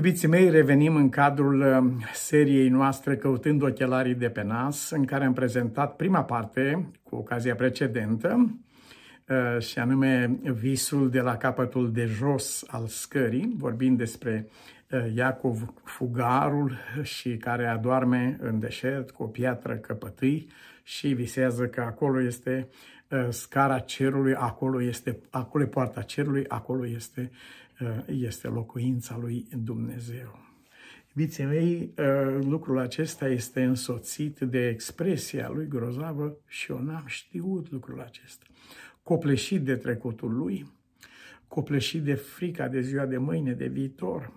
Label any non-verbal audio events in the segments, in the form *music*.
Iubiții mei, revenim în cadrul uh, seriei noastre Căutând ochelarii de pe nas, în care am prezentat prima parte cu ocazia precedentă, uh, și anume visul de la capătul de jos al scării, vorbind despre uh, Iacov fugarul și care adorme în deșert cu o piatră căpătâi și visează că acolo este scara cerului, acolo este acolo e poarta cerului, acolo este este locuința lui Dumnezeu. Iubiții mei, lucrul acesta este însoțit de expresia lui grozavă și eu n-am știut lucrul acesta. Copleșit de trecutul lui, copleșit de frica de ziua de mâine, de viitor,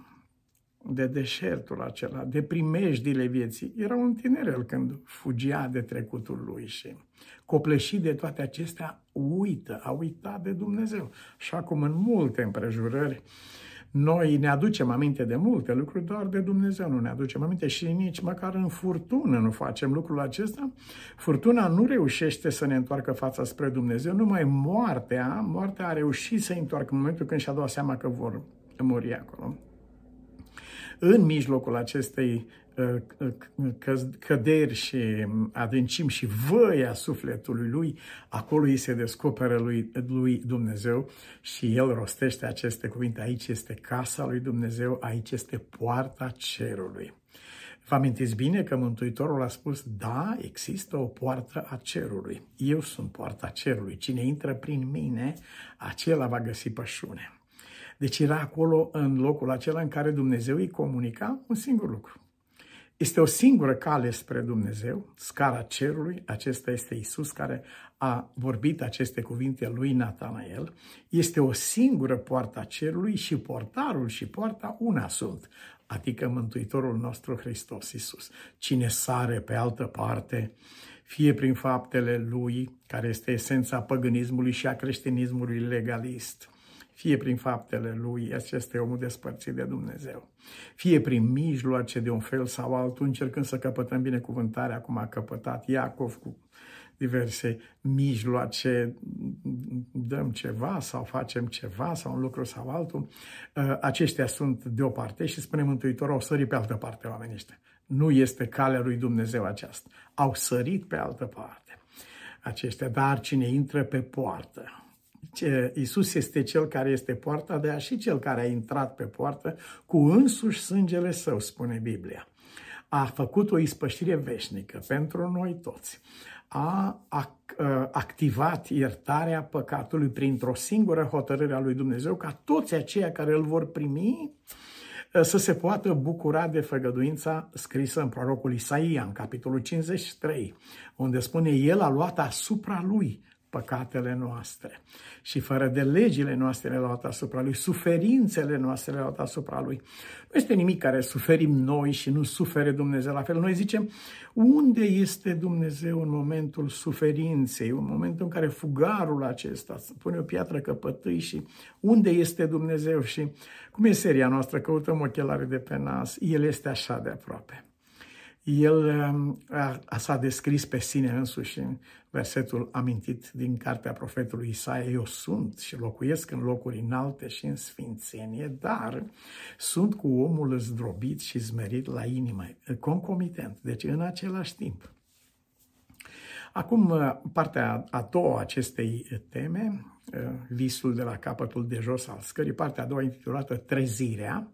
de deșertul acela, de primejdile vieții. Era un tinerel când fugia de trecutul lui și copleșit de toate acestea, uită, a uitat de Dumnezeu. Și acum în multe împrejurări, noi ne aducem aminte de multe lucruri, doar de Dumnezeu nu ne aducem aminte și nici măcar în furtună nu facem lucrul acesta. Furtuna nu reușește să ne întoarcă fața spre Dumnezeu, numai moartea, moartea a reușit să întoarcă în momentul când și-a dat seama că vor muri acolo în mijlocul acestei uh, uh, căderi și adâncim și văia sufletului lui, acolo îi se descoperă lui, lui Dumnezeu și el rostește aceste cuvinte. Aici este casa lui Dumnezeu, aici este poarta cerului. Vă amintiți bine că Mântuitorul a spus, da, există o poartă a cerului. Eu sunt poarta cerului. Cine intră prin mine, acela va găsi pășune. Deci era acolo, în locul acela în care Dumnezeu îi comunica un singur lucru. Este o singură cale spre Dumnezeu, scara cerului, acesta este Isus care a vorbit aceste cuvinte lui Natanael. Este o singură poartă a cerului și portarul și poarta una sunt, adică Mântuitorul nostru Hristos Isus. Cine sare pe altă parte, fie prin faptele lui, care este esența păgânismului și a creștinismului legalist, fie prin faptele lui, acesta e omul despărțit de Dumnezeu, fie prin mijloace de un fel sau altul, încercând să căpătăm binecuvântarea, cum a căpătat Iacov cu diverse mijloace, dăm ceva sau facem ceva sau un lucru sau altul. Uh, aceștia sunt de o parte și spune Mântuitorul, au sărit pe altă parte oamenii ăștia. Nu este calea lui Dumnezeu aceasta. Au sărit pe altă parte aceștia, dar cine intră pe poartă, Isus este cel care este poarta, de a și cel care a intrat pe poartă cu însuși sângele său, spune Biblia. A făcut o ispășire veșnică pentru noi toți. A activat iertarea păcatului printr-o singură hotărâre a lui Dumnezeu ca toți aceia care îl vor primi să se poată bucura de făgăduința scrisă în prorocul Isaia, în capitolul 53, unde spune, El a luat asupra lui păcatele noastre și fără de legile noastre le-a luat asupra Lui, suferințele noastre le-a luat asupra Lui. Nu este nimic care suferim noi și nu sufere Dumnezeu la fel. Noi zicem, unde este Dumnezeu în momentul suferinței, în momentul în care fugarul acesta pune o piatră căpătâi și unde este Dumnezeu și cum e seria noastră, căutăm ochelare de pe nas, El este așa de aproape. El um, a, a, s-a descris pe sine însuși în versetul amintit din cartea profetului Isaia, eu sunt și locuiesc în locuri înalte și în sfințenie, dar sunt cu omul zdrobit și zmerit la inimă, concomitent, deci în același timp. Acum, uh, partea a doua acestei teme, uh, visul de la capătul de jos al scării, partea a doua intitulată Trezirea,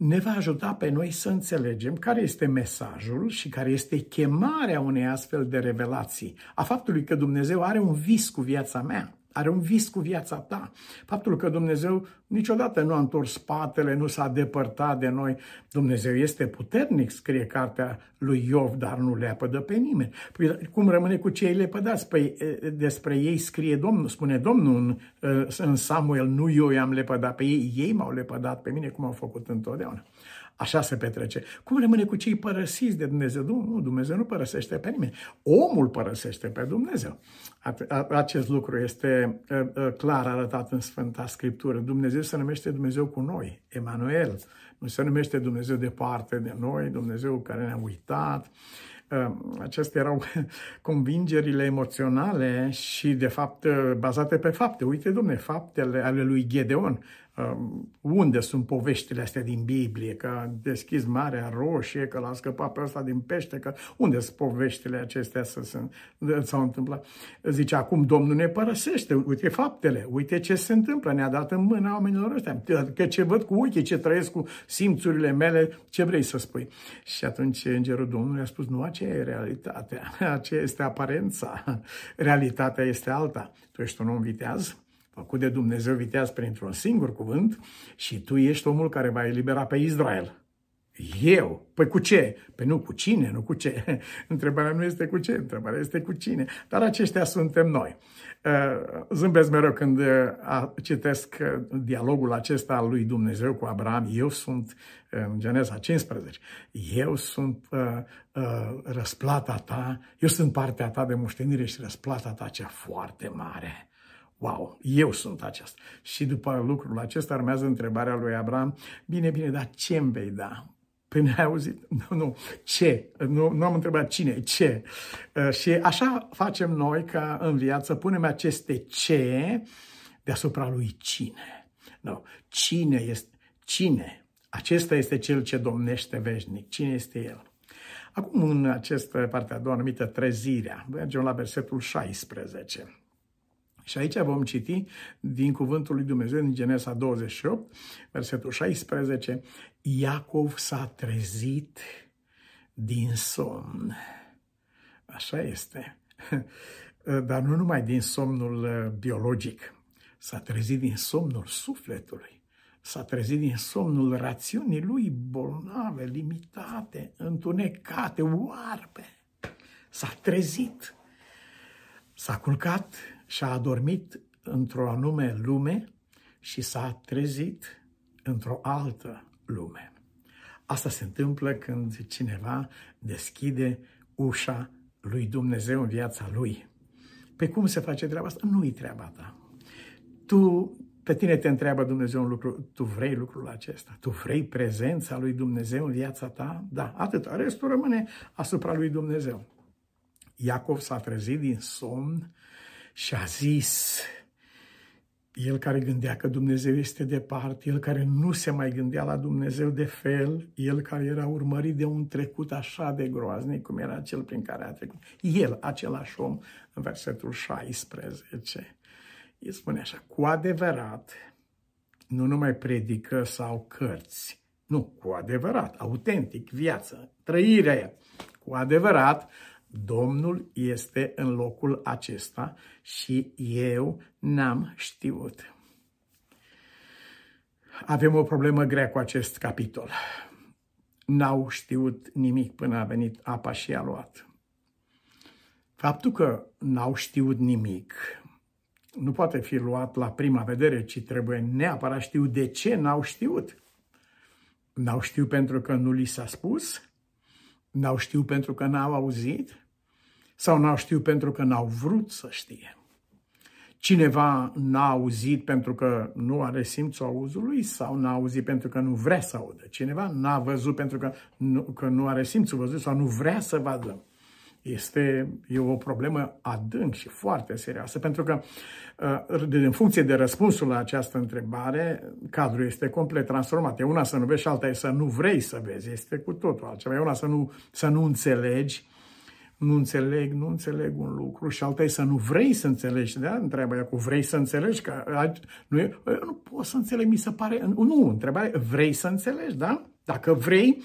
ne va ajuta pe noi să înțelegem care este mesajul și care este chemarea unei astfel de revelații, a faptului că Dumnezeu are un vis cu viața mea are un vis cu viața ta. Faptul că Dumnezeu niciodată nu a întors spatele, nu s-a depărtat de noi. Dumnezeu este puternic, scrie cartea lui Iov, dar nu le apădă pe nimeni. Păi, cum rămâne cu cei lepădați? Păi despre ei scrie Domnul, spune Domnul în, în Samuel, nu eu i-am lepădat pe ei, ei m-au lepădat pe mine, cum au făcut întotdeauna. Așa se petrece. Cum rămâne cu cei părăsiți de Dumnezeu? Nu, Dumnezeu nu părăsește pe nimeni. Omul părăsește pe Dumnezeu. Acest lucru este clar arătat în Sfânta Scriptură. Dumnezeu se numește Dumnezeu cu noi, Emanuel. Nu se numește Dumnezeu departe de noi, Dumnezeu care ne-a uitat. Acestea erau *laughs* convingerile emoționale și, de fapt, bazate pe fapte. Uite, domne, faptele ale lui Gedeon Um, unde sunt poveștile astea din Biblie, că a deschis Marea Roșie, că l-a scăpat pe ăsta din pește, că unde sunt poveștile acestea să se, s-au întâmplat? Zice, acum Domnul ne părăsește, uite faptele, uite ce se întâmplă, ne-a dat în mâna oamenilor ăștia, că ce văd cu ochii, ce trăiesc cu simțurile mele, ce vrei să spui? Și atunci Îngerul Domnului a spus, nu, aceea e realitatea, *laughs* aceea este aparența, *laughs* realitatea este alta. Tu ești un om viteaz, făcut de Dumnezeu viteaz printr-un singur cuvânt și tu ești omul care va elibera pe Israel. Eu? Păi cu ce? Păi nu cu cine, nu cu ce. *laughs* Întrebarea nu este cu ce, întrebarea este cu cine. Dar aceștia suntem noi. Uh, zâmbesc mereu când uh, citesc uh, dialogul acesta al lui Dumnezeu cu Abraham. Eu sunt, în Geneza 15, eu sunt uh, uh, răsplata ta, eu sunt partea ta de moștenire și răsplata ta cea foarte mare. Wow, eu sunt aceasta. Și după lucrul acesta urmează întrebarea lui Abraham, bine, bine, dar ce îmi vei da? Păi ne-ai auzit? Nu, nu, ce? Nu, nu am întrebat cine, ce? Uh, și așa facem noi ca în viață, punem aceste ce deasupra lui cine. Nu, cine este, cine? Acesta este cel ce domnește veșnic. Cine este el? Acum, în această parte a doua numită trezirea, mergem la versetul 16. Și aici vom citi din cuvântul lui Dumnezeu din Genesa 28, versetul 16, Iacov s-a trezit din somn. Așa este. *laughs* Dar nu numai din somnul uh, biologic, s-a trezit din somnul sufletului, s-a trezit din somnul rațiunii lui bolnave, limitate, întunecate, oarbe. S-a trezit, s-a culcat și a adormit într-o anume lume și s-a trezit într-o altă lume. Asta se întâmplă când cineva deschide ușa lui Dumnezeu în viața lui. Pe cum se face treaba asta? Nu-i treaba ta. Tu, pe tine te întreabă Dumnezeu un lucru, tu vrei lucrul acesta? Tu vrei prezența lui Dumnezeu în viața ta? Da, atât. Restul rămâne asupra lui Dumnezeu. Iacov s-a trezit din somn și a zis, el care gândea că Dumnezeu este departe, el care nu se mai gândea la Dumnezeu de fel, el care era urmărit de un trecut așa de groaznic cum era cel prin care a trecut. El, același om, în versetul 16, el spune așa, cu adevărat, nu numai predică sau cărți, nu, cu adevărat, autentic, viață, trăirea cu adevărat, Domnul este în locul acesta și eu n-am știut. Avem o problemă grea cu acest capitol. N-au știut nimic până a venit apa și a luat. Faptul că n-au știut nimic nu poate fi luat la prima vedere, ci trebuie neapărat știu de ce n-au știut. N-au știut pentru că nu li s-a spus? N-au știut pentru că n-au auzit? Sau n-au știut pentru că n-au vrut să știe? Cineva n-a auzit pentru că nu are simțul auzului sau n-a auzit pentru că nu vrea să audă. Cineva n-a văzut pentru că nu, că nu are simțul văzut sau nu vrea să vadă. Este e o problemă adânc și foarte serioasă, pentru că uh, în funcție de răspunsul la această întrebare, cadrul este complet transformat. E una să nu vezi și alta e să nu vrei să vezi. Este cu totul altceva. E una să nu, să nu înțelegi nu înțeleg, nu înțeleg un lucru și alta e să nu vrei să înțelegi. Da? Întreabă ea cu vrei să înțelegi? Că, nu, e, eu nu pot să înțeleg, mi se pare. Nu, întrebarea vrei să înțelegi, da? Dacă vrei,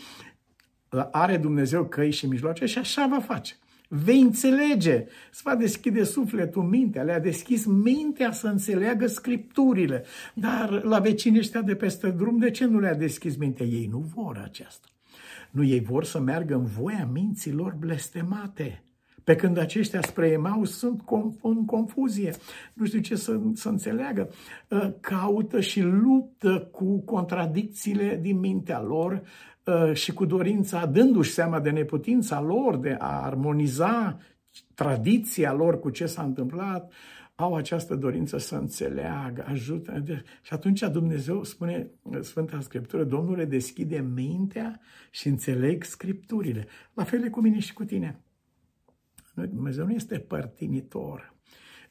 are Dumnezeu căi și mijloace și așa va face. Vei înțelege, îți va deschide sufletul, mintea, le-a deschis mintea să înțeleagă scripturile. Dar la vecinii ăștia de peste drum, de ce nu le-a deschis mintea? Ei nu vor aceasta. Nu, ei vor să meargă în voia minților blestemate. Pe când aceștia spre Emau sunt în confuzie, nu știu ce să, să înțeleagă, ă, caută și luptă cu contradicțiile din mintea lor ă, și cu dorința, dându-și seama de neputința lor de a armoniza tradiția lor cu ce s-a întâmplat, au această dorință să înțeleagă, ajută. Și atunci Dumnezeu spune, Sfânta Scriptură, Domnul le deschide mintea și înțeleg Scripturile. La fel e cu mine și cu tine. Dumnezeu nu este părtinitor.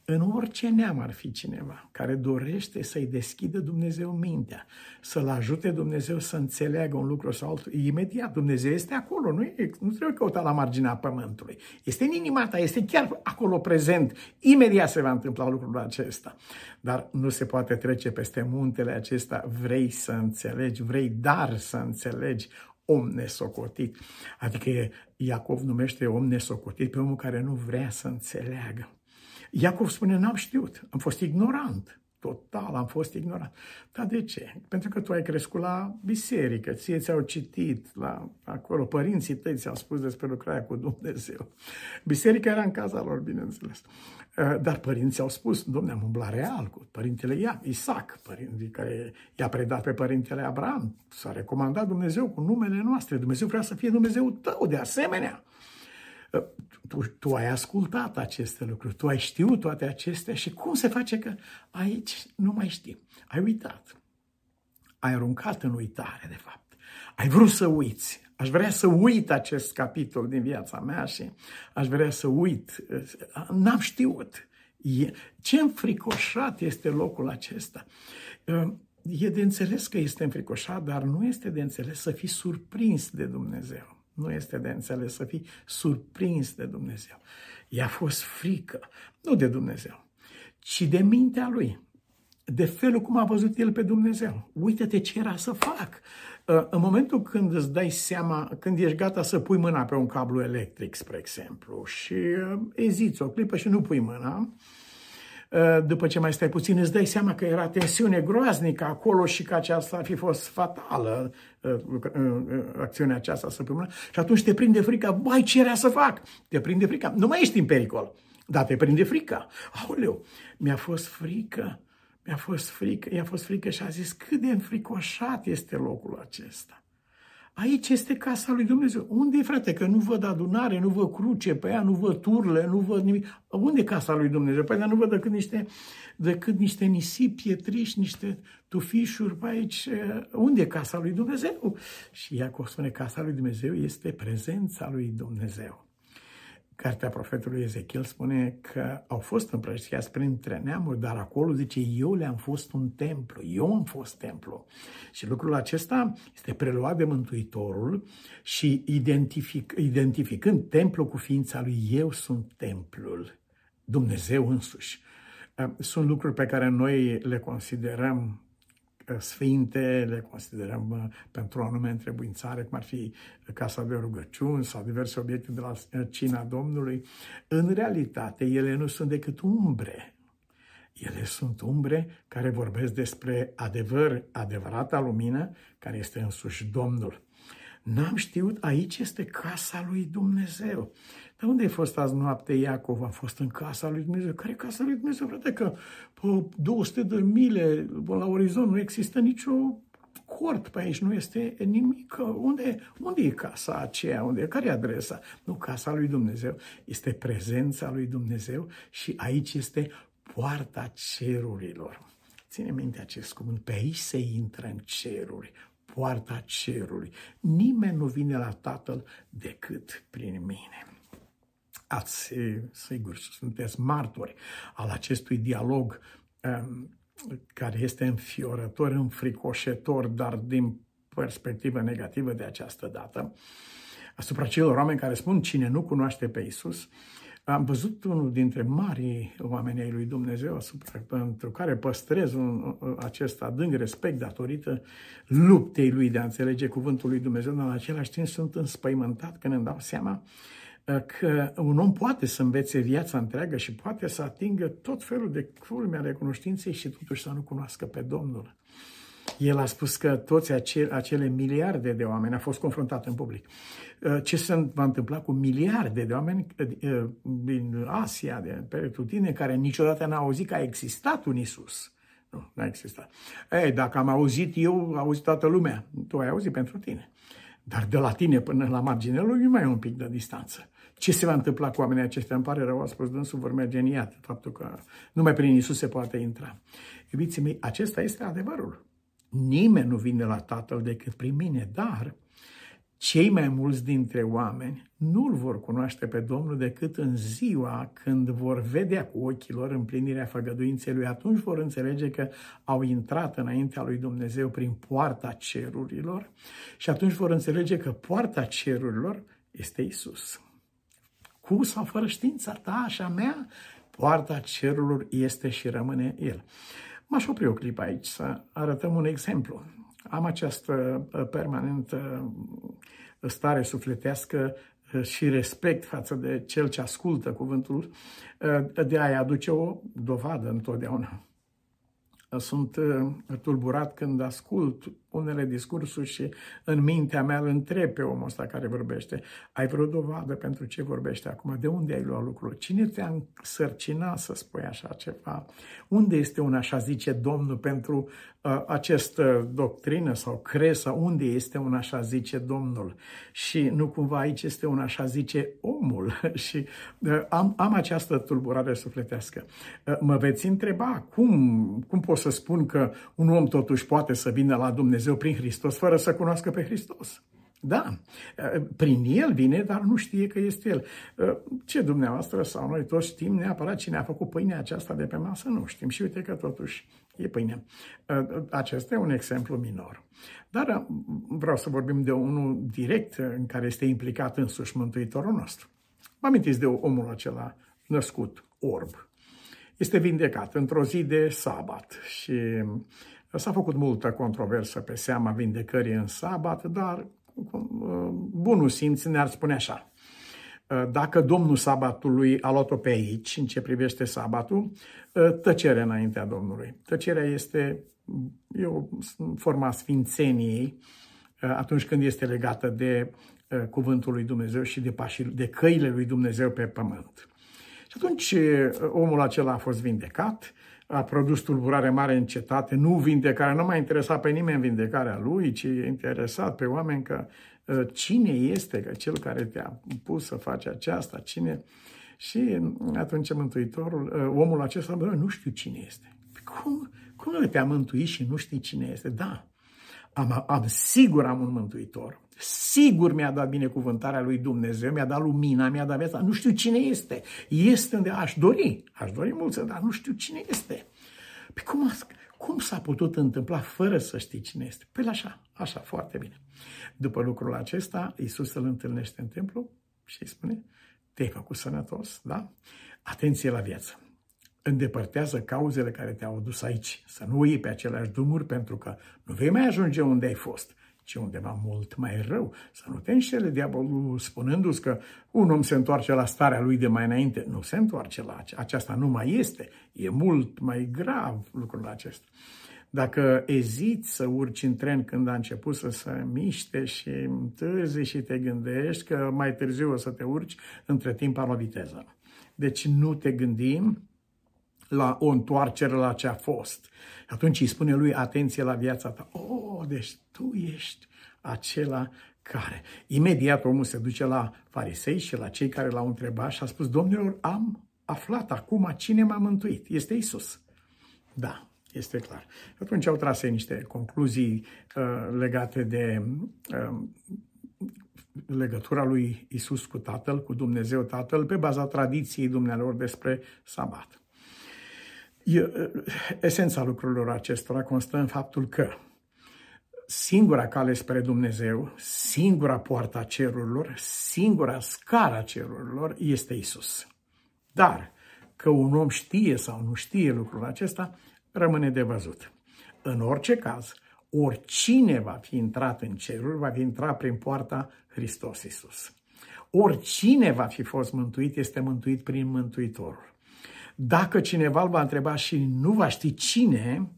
în orice neam ar fi cineva care dorește să-i deschidă Dumnezeu mintea, să-l ajute Dumnezeu să înțeleagă un lucru sau altul, imediat Dumnezeu este acolo, nu, e, nu trebuie căuta la marginea pământului. Este în inima ta, este chiar acolo prezent. Imediat se va întâmpla lucrul acesta. Dar nu se poate trece peste muntele acesta. Vrei să înțelegi, vrei dar să înțelegi om nesocotit. Adică Iacov numește om nesocotit pe omul care nu vrea să înțeleagă. Iacov spune, n-am știut, am fost ignorant. Total, am fost ignorant. Dar de ce? Pentru că tu ai crescut la biserică, ție ți-au citit la acolo, părinții tăi ți-au spus despre lucrarea cu Dumnezeu. Biserica era în casa lor, bineînțeles. Uh, dar părinții au spus, domne, am umblat real cu părintele Ia, Isaac, părintele care i-a predat pe părintele Abraham. S-a recomandat Dumnezeu cu numele noastre. Dumnezeu vrea să fie Dumnezeu tău, de asemenea. Uh, tu, tu ai ascultat aceste lucruri, tu ai știut toate acestea și cum se face că aici nu mai știi? Ai uitat. Ai aruncat în uitare, de fapt. Ai vrut să uiți. Aș vrea să uit acest capitol din viața mea și aș vrea să uit. N-am știut. Ce înfricoșat este locul acesta. E de înțeles că este înfricoșat, dar nu este de înțeles să fii surprins de Dumnezeu. Nu este de înțeles să fii surprins de Dumnezeu. I-a fost frică, nu de Dumnezeu, ci de mintea lui, de felul cum a văzut el pe Dumnezeu. Uită-te ce era să fac. Uh, în momentul când îți dai seama, când ești gata să pui mâna pe un cablu electric, spre exemplu, și uh, eziți o clipă și nu pui mâna, uh, după ce mai stai puțin, îți dai seama că era tensiune groaznică acolo și că aceasta ar fi fost fatală, acțiunea aceasta să pui mâna, și atunci te prinde frica, bai, ce era să fac? Te prinde frica, nu mai ești în pericol, dar te prinde frica. Aoleu, mi-a fost frică mi-a fost frică, i-a fost frică și a zis cât de înfricoșat este locul acesta. Aici este casa lui Dumnezeu. Unde e, frate? Că nu văd adunare, nu văd cruce pe ea, nu văd turle, nu văd nimic. Unde e casa lui Dumnezeu? Păi dar nu văd decât niște, decât niște nisipi pietriși, niște tufișuri pe aici. Unde e casa lui Dumnezeu? Și Iacov spune, casa lui Dumnezeu este prezența lui Dumnezeu. Cartea profetului Ezechiel spune că au fost împrăștiați printre neamuri, dar acolo zice, eu le-am fost un templu, eu am fost templu. Și lucrul acesta este preluat de Mântuitorul și identific, identificând templu cu ființa lui, eu sunt templul, Dumnezeu însuși. Sunt lucruri pe care noi le considerăm sfinte, le considerăm uh, pentru o anume întrebuințare, cum ar fi casa de rugăciuni sau diverse obiecte de la uh, cina Domnului. În realitate, ele nu sunt decât umbre. Ele sunt umbre care vorbesc despre adevăr, adevărata lumină, care este însuși Domnul. N-am știut, aici este casa lui Dumnezeu. Dar unde ai fost azi noapte, Iacov? A fost în casa lui Dumnezeu. Care e casa lui Dumnezeu? Frate, că pe 200 de mile la orizont nu există nicio cort pe aici, nu este nimic. Unde, unde e casa aceea? Unde, care e adresa? Nu, casa lui Dumnezeu este prezența lui Dumnezeu și aici este poarta cerurilor. Ține minte acest cuvânt, pe aici se intră în ceruri, poarta cerului. Nimeni nu vine la Tatăl decât prin mine. Ați, sigur, sunteți martori al acestui dialog um, care este înfiorător, înfricoșător, dar din perspectivă negativă de această dată, asupra celor oameni care spun cine nu cunoaște pe Isus, am văzut unul dintre marii oameni ai lui Dumnezeu asupra, pentru care păstrez un, acest adânc respect datorită luptei lui de a înțelege cuvântul lui Dumnezeu, dar în același timp sunt înspăimântat când îmi dau seama că un om poate să învețe viața întreagă și poate să atingă tot felul de culme ale cunoștinței și totuși să nu cunoască pe Domnul. El a spus că toți acele, acele miliarde de oameni, a fost confruntat în public, uh, ce se va întâmpla cu miliarde de oameni uh, din Asia, de peretutine, care niciodată n-au auzit că a existat un Isus. Nu, n-a existat. Ei, dacă am auzit eu, a auzit toată lumea. Tu ai auzit pentru tine. Dar de la tine până la marginea lui mai e un pic de distanță. Ce se va întâmpla cu oamenii aceștia? Îmi pare rău, a spus dânsul, vor merge în iad, faptul că numai prin Isus se poate intra. Iubiții mei, acesta este adevărul. Nimeni nu vine la Tatăl decât prin mine, dar cei mai mulți dintre oameni nu-L vor cunoaște pe Domnul decât în ziua când vor vedea cu ochii lor împlinirea făgăduinței Lui. Atunci vor înțelege că au intrat înaintea Lui Dumnezeu prin poarta cerurilor și atunci vor înțelege că poarta cerurilor este Isus. Cu sau fără știința ta și a mea, poarta cerurilor este și rămâne El. M-aș opri o clipă aici să arătăm un exemplu. Am această uh, permanentă uh, stare sufletească uh, și respect față de cel ce ascultă cuvântul, de a-i aduce o dovadă întotdeauna. Sunt tulburat când ascult unele discursuri și în mintea mea îl întreb pe omul ăsta care vorbește. Ai vreo dovadă pentru ce vorbește acum? De unde ai luat lucrul? Cine te-a însărcinat să spui așa ceva? Unde este un așa zice Domnul pentru uh, această doctrină sau cresă? Unde este un așa zice Domnul? Și nu cumva aici este un așa zice omul? *laughs* și uh, am, am această tulburare sufletească. Uh, mă veți întreba cum, cum pot să spun că un om totuși poate să vină la Dumnezeu Dumnezeu prin Hristos fără să cunoască pe Hristos. Da, prin El vine, dar nu știe că este El. Ce dumneavoastră sau noi toți știm neapărat cine a făcut pâinea aceasta de pe masă? Nu știm. Și uite că totuși e pâine. Acesta e un exemplu minor. Dar vreau să vorbim de unul direct în care este implicat însuși Mântuitorul nostru. Vă amintiți de omul acela născut orb. Este vindecat într-o zi de sabat și S-a făcut multă controversă pe seama vindecării în sabat, dar bunul simț ne-ar spune așa. Dacă Domnul sabatului a luat-o pe aici, în ce privește sabatul, tăcere înaintea Domnului. Tăcerea este e o forma sfințeniei atunci când este legată de cuvântul lui Dumnezeu și de, pașii, de căile lui Dumnezeu pe pământ. Și atunci omul acela a fost vindecat, a produs tulburare mare în cetate, nu vindecarea, nu mai interesa pe nimeni vindecarea lui, ci e interesat pe oameni că ă, cine este că cel care te-a pus să faci aceasta, cine... Și atunci Mântuitorul, ă, omul acesta, bă, nu știu cine este. Cum, cum te-a mântuit și nu știi cine este? Da, am, am sigur am un mântuitor. Sigur mi-a dat binecuvântarea lui Dumnezeu, mi-a dat lumina, mi-a dat viața. Nu știu cine este. Este unde aș dori. Aș dori mult dar nu știu cine este. Păi cum, cum s-a putut întâmpla fără să știi cine este? Păi așa, așa, foarte bine. După lucrul acesta, Iisus îl întâlnește în templu și îi spune, te-ai făcut sănătos, da? Atenție la viață îndepărtează cauzele care te-au dus aici. Să nu iei pe aceleași drumuri pentru că nu vei mai ajunge unde ai fost, ci undeva mult mai rău. Să nu te înșele diavolul spunându-ți că un om se întoarce la starea lui de mai înainte. Nu se întoarce la aceasta, nu mai este. E mult mai grav lucrul acesta. Dacă eziți să urci în tren când a început să se miște și întârzi și te gândești că mai târziu o să te urci, între timp ar viteză. Deci nu te gândim la o întoarcere la ce a fost. Atunci îi spune lui, atenție la viața ta. Oh, deci tu ești acela care. Imediat omul se duce la farisei și la cei care l-au întrebat și a spus, domnilor, am aflat acum cine m-a mântuit. Este Isus. Da, este clar. Atunci au tras niște concluzii uh, legate de uh, legătura lui Isus cu Tatăl, cu Dumnezeu Tatăl, pe baza tradiției dumnealor despre sabat. Esența lucrurilor acestora constă în faptul că singura cale spre Dumnezeu, singura poarta cerurilor, singura scara cerurilor este Isus. Dar că un om știe sau nu știe lucrul acesta, rămâne de văzut. În orice caz, oricine va fi intrat în ceruri, va fi intrat prin poarta Hristos Isus. Oricine va fi fost mântuit, este mântuit prin Mântuitorul. Dacă cineva îl va întreba și nu va ști cine,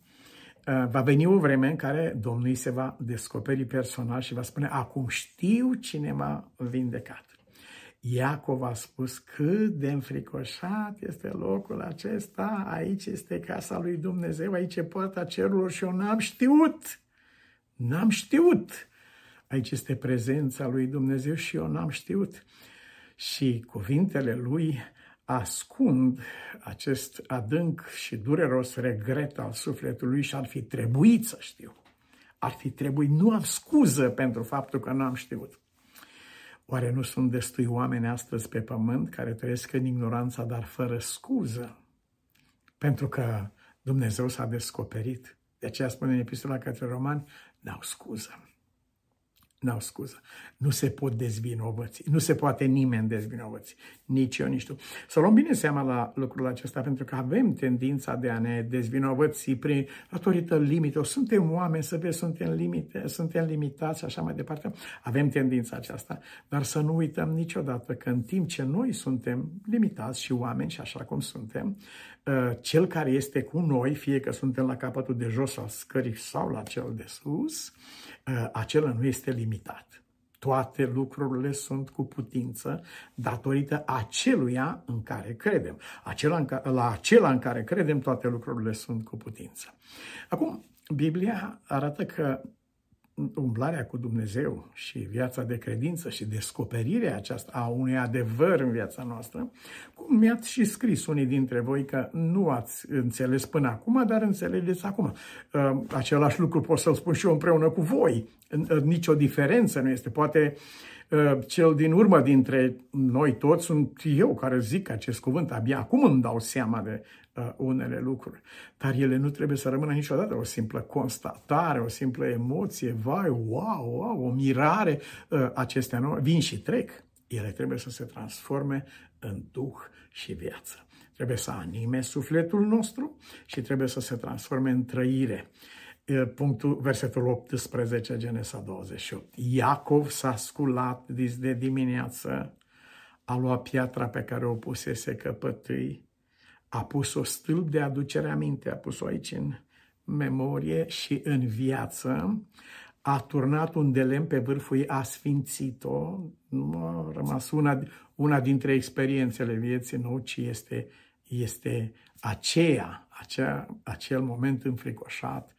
uh, va veni o vreme în care Domnul îi se va descoperi personal și va spune, acum știu cine m-a vindecat. Iacov a spus cât de înfricoșat este locul acesta, aici este casa lui Dumnezeu, aici e poarta cerurilor și eu n-am știut. N-am știut. Aici este prezența lui Dumnezeu și eu n-am știut. Și cuvintele lui ascund acest adânc și dureros regret al sufletului și ar fi trebuit să știu. Ar fi trebuit, nu am scuză pentru faptul că n-am știut. Oare nu sunt destui oameni astăzi pe pământ care trăiesc în ignoranța, dar fără scuză? Pentru că Dumnezeu s-a descoperit. De aceea spune în epistola către romani, n-au scuză. N-au scuză. Nu se pot dezvinovăți. Nu se poate nimeni dezvinovăți. Nici eu, nici tu. Să luăm bine seama la lucrul acesta, pentru că avem tendința de a ne dezvinovăți prin datorită limite. Suntem oameni, să vezi, suntem, limite, suntem limitați și așa mai departe. Avem tendința aceasta, dar să nu uităm niciodată că în timp ce noi suntem limitați și oameni și așa cum suntem, ă, cel care este cu noi, fie că suntem la capătul de jos al scării sau la cel de sus, ă, acela nu este limitat. Toate lucrurile sunt cu putință datorită aceluia în care credem. Acela în care, la acela în care credem, toate lucrurile sunt cu putință. Acum, Biblia arată că umblarea cu Dumnezeu și viața de credință și descoperirea aceasta a unui adevăr în viața noastră, cum mi-ați și scris unii dintre voi că nu ați înțeles până acum, dar înțelegeți acum. Uh, același lucru pot să-l spun și eu împreună cu voi. Nicio diferență nu este. Poate uh, cel din urmă dintre noi toți sunt eu care zic acest cuvânt. Abia acum îmi dau seama de uh, unele lucruri. Dar ele nu trebuie să rămână niciodată o simplă constatare, o simplă emoție, vai, wow, wow, o mirare. Uh, acestea nu vin și trec. Ele trebuie să se transforme în duh și viață. Trebuie să anime sufletul nostru și trebuie să se transforme în trăire. Punctul, versetul 18, Genesa 28. Iacov s-a sculat dis de dimineață, a luat piatra pe care o pusese căpătâi a pus o stâlp de aducere aminte, a pus-o aici în memorie și în viață, a turnat un de lemn pe vârful ei, a sfințit-o, nu a rămas una, una dintre experiențele vieții, nu, ci este, este aceea, acea, acel moment înfricoșat, uh,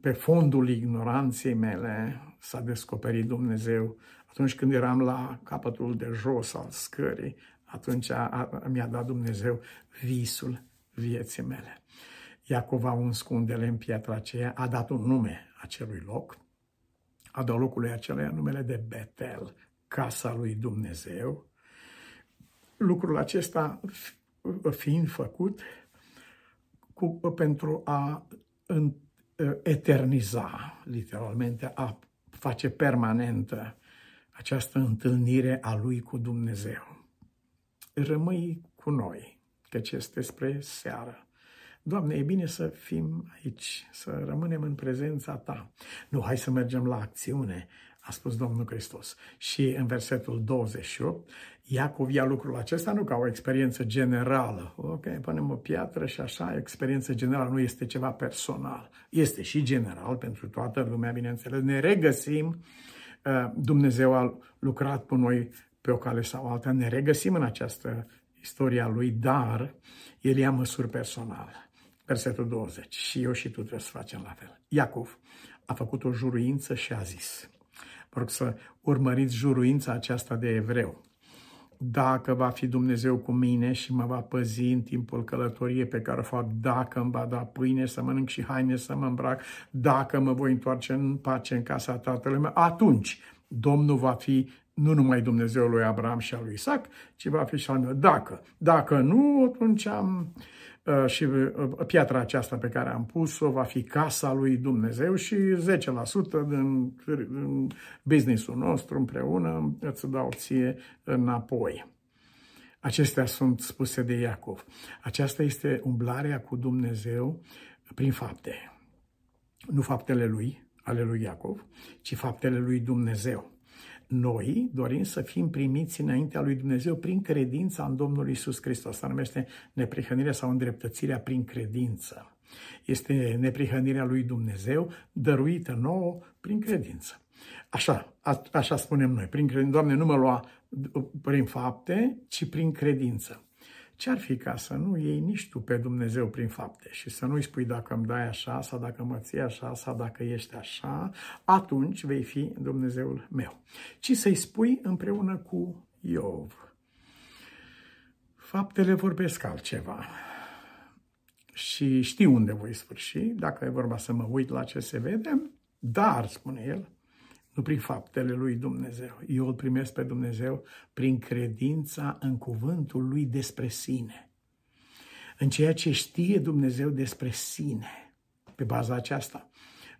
pe fondul ignoranței mele s-a descoperit Dumnezeu atunci când eram la capătul de jos al scării, atunci mi-a dat Dumnezeu visul vieții mele. Iacov a uns cu un de în piatra aceea, a dat un nume acelui loc, a dat locului acelea numele de Betel, casa lui Dumnezeu. Lucrul acesta fiind făcut cu, pentru a în, eterniza, literalmente, a face permanentă această întâlnire a lui cu Dumnezeu rămâi cu noi, căci este spre seară. Doamne, e bine să fim aici, să rămânem în prezența Ta. Nu, hai să mergem la acțiune, a spus Domnul Hristos. Și în versetul 28, Iacov ia lucrul acesta nu ca o experiență generală. Ok, punem o piatră și așa, experiență generală nu este ceva personal. Este și general pentru toată lumea, bineînțeles. Ne regăsim, uh, Dumnezeu a lucrat cu noi pe o cale sau alta, ne regăsim în această istoria lui, dar el ia măsuri personale. Versetul 20. Și eu și tu trebuie să facem la fel. Iacov a făcut o juruință și a zis. Vă rog să urmăriți juruința aceasta de evreu. Dacă va fi Dumnezeu cu mine și mă va păzi în timpul călătoriei pe care o fac, dacă îmi va da pâine să mănânc și haine să mă îmbrac, dacă mă voi întoarce în pace în casa tatălui meu, atunci Domnul va fi nu numai Dumnezeul lui Abraham și al lui Isaac, ci va fi și al meu. Dacă, dacă nu, atunci am uh, și uh, piatra aceasta pe care am pus-o va fi casa lui Dumnezeu și 10% din, din businessul nostru împreună îți dau ție înapoi. Acestea sunt spuse de Iacov. Aceasta este umblarea cu Dumnezeu prin fapte. Nu faptele lui, ale lui Iacov, ci faptele lui Dumnezeu noi dorim să fim primiți înaintea lui Dumnezeu prin credința în Domnul Isus Hristos. Asta numește neprihănirea sau îndreptățirea prin credință. Este neprihănirea lui Dumnezeu dăruită nouă prin credință. Așa, a, așa spunem noi, prin credință. Doamne, nu mă lua prin fapte, ci prin credință. Ce-ar fi ca să nu iei nici tu pe Dumnezeu prin fapte și să nu-i spui dacă îmi dai așa sau dacă mă ții așa sau dacă ești așa, atunci vei fi Dumnezeul meu. Ci să-i spui împreună cu Iov. Faptele vorbesc altceva. Și știu unde voi sfârși, dacă e vorba să mă uit la ce se vede, dar, spune el, nu prin faptele lui Dumnezeu. Eu îl primesc pe Dumnezeu prin credința în cuvântul lui despre sine. În ceea ce știe Dumnezeu despre sine. Pe baza aceasta.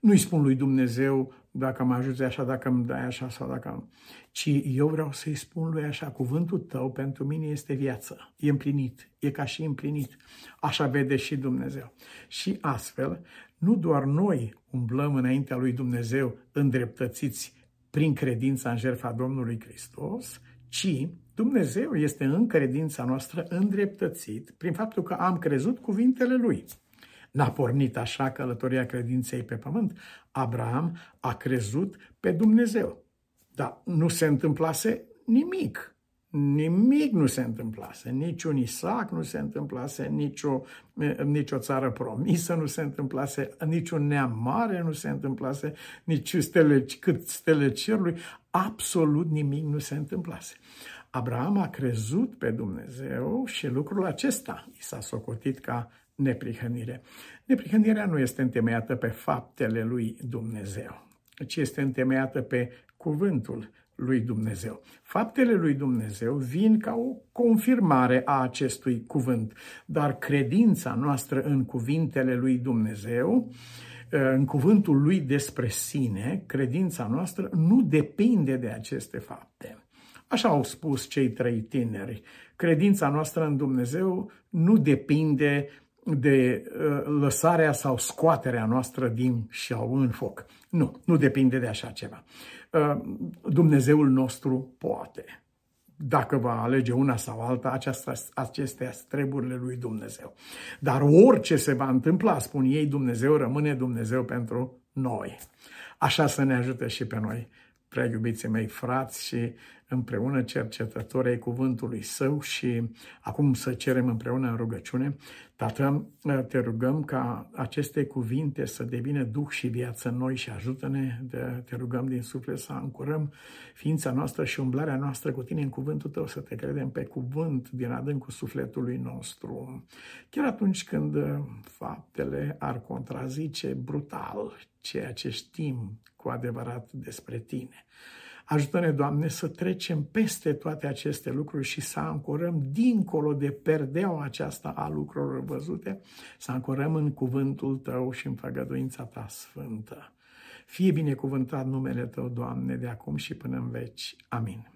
Nu-i spun lui Dumnezeu dacă mă ajuți așa, dacă îmi dai așa sau dacă... Am... Ci eu vreau să-i spun lui așa, cuvântul tău pentru mine este viață, e împlinit, e ca și împlinit. Așa vede și Dumnezeu. Și astfel, nu doar noi umblăm înaintea lui Dumnezeu îndreptățiți prin credința în jertfa Domnului Hristos, ci Dumnezeu este în credința noastră îndreptățit prin faptul că am crezut cuvintele Lui. N-a pornit așa călătoria credinței pe pământ. Abraham a crezut pe Dumnezeu. Dar nu se întâmplase nimic. Nimic nu se întâmplase, nici un Isaac nu se întâmplase, nici o, nici o țară promisă nu se întâmplase, nici un neam mare nu se întâmplase, nici stele, cât stele cerului, absolut nimic nu se întâmplase. Abraham a crezut pe Dumnezeu și lucrul acesta i s-a socotit ca neprihănire. Neprihănirea nu este întemeiată pe faptele lui Dumnezeu, ci este întemeiată pe cuvântul lui Dumnezeu. Faptele lui Dumnezeu vin ca o confirmare a acestui cuvânt, dar credința noastră în cuvintele lui Dumnezeu, în cuvântul lui despre sine, credința noastră nu depinde de aceste fapte. Așa au spus cei trei tineri. Credința noastră în Dumnezeu nu depinde de uh, lăsarea sau scoaterea noastră din șau în foc. Nu, nu depinde de așa ceva. Uh, Dumnezeul nostru poate. Dacă va alege una sau alta, aceasta, acestea sunt treburile lui Dumnezeu. Dar orice se va întâmpla, spun ei, Dumnezeu rămâne Dumnezeu pentru noi. Așa să ne ajute și pe noi prea iubiții mei frați și împreună cercetători ai cuvântului său și acum să cerem împreună în rugăciune. Tată, te rugăm ca aceste cuvinte să devină duh și viață în noi și ajută-ne, de, te rugăm din suflet să încurăm ființa noastră și umblarea noastră cu tine în cuvântul tău, să te credem pe cuvânt din adâncul sufletului nostru. Chiar atunci când faptele ar contrazice brutal ceea ce știm cu adevărat despre tine. Ajută-ne, Doamne, să trecem peste toate aceste lucruri și să ancorăm dincolo de perdeaua aceasta a lucrurilor văzute, să ancorăm în cuvântul Tău și în făgăduința Ta sfântă. Fie binecuvântat numele Tău, Doamne, de acum și până în veci. Amin.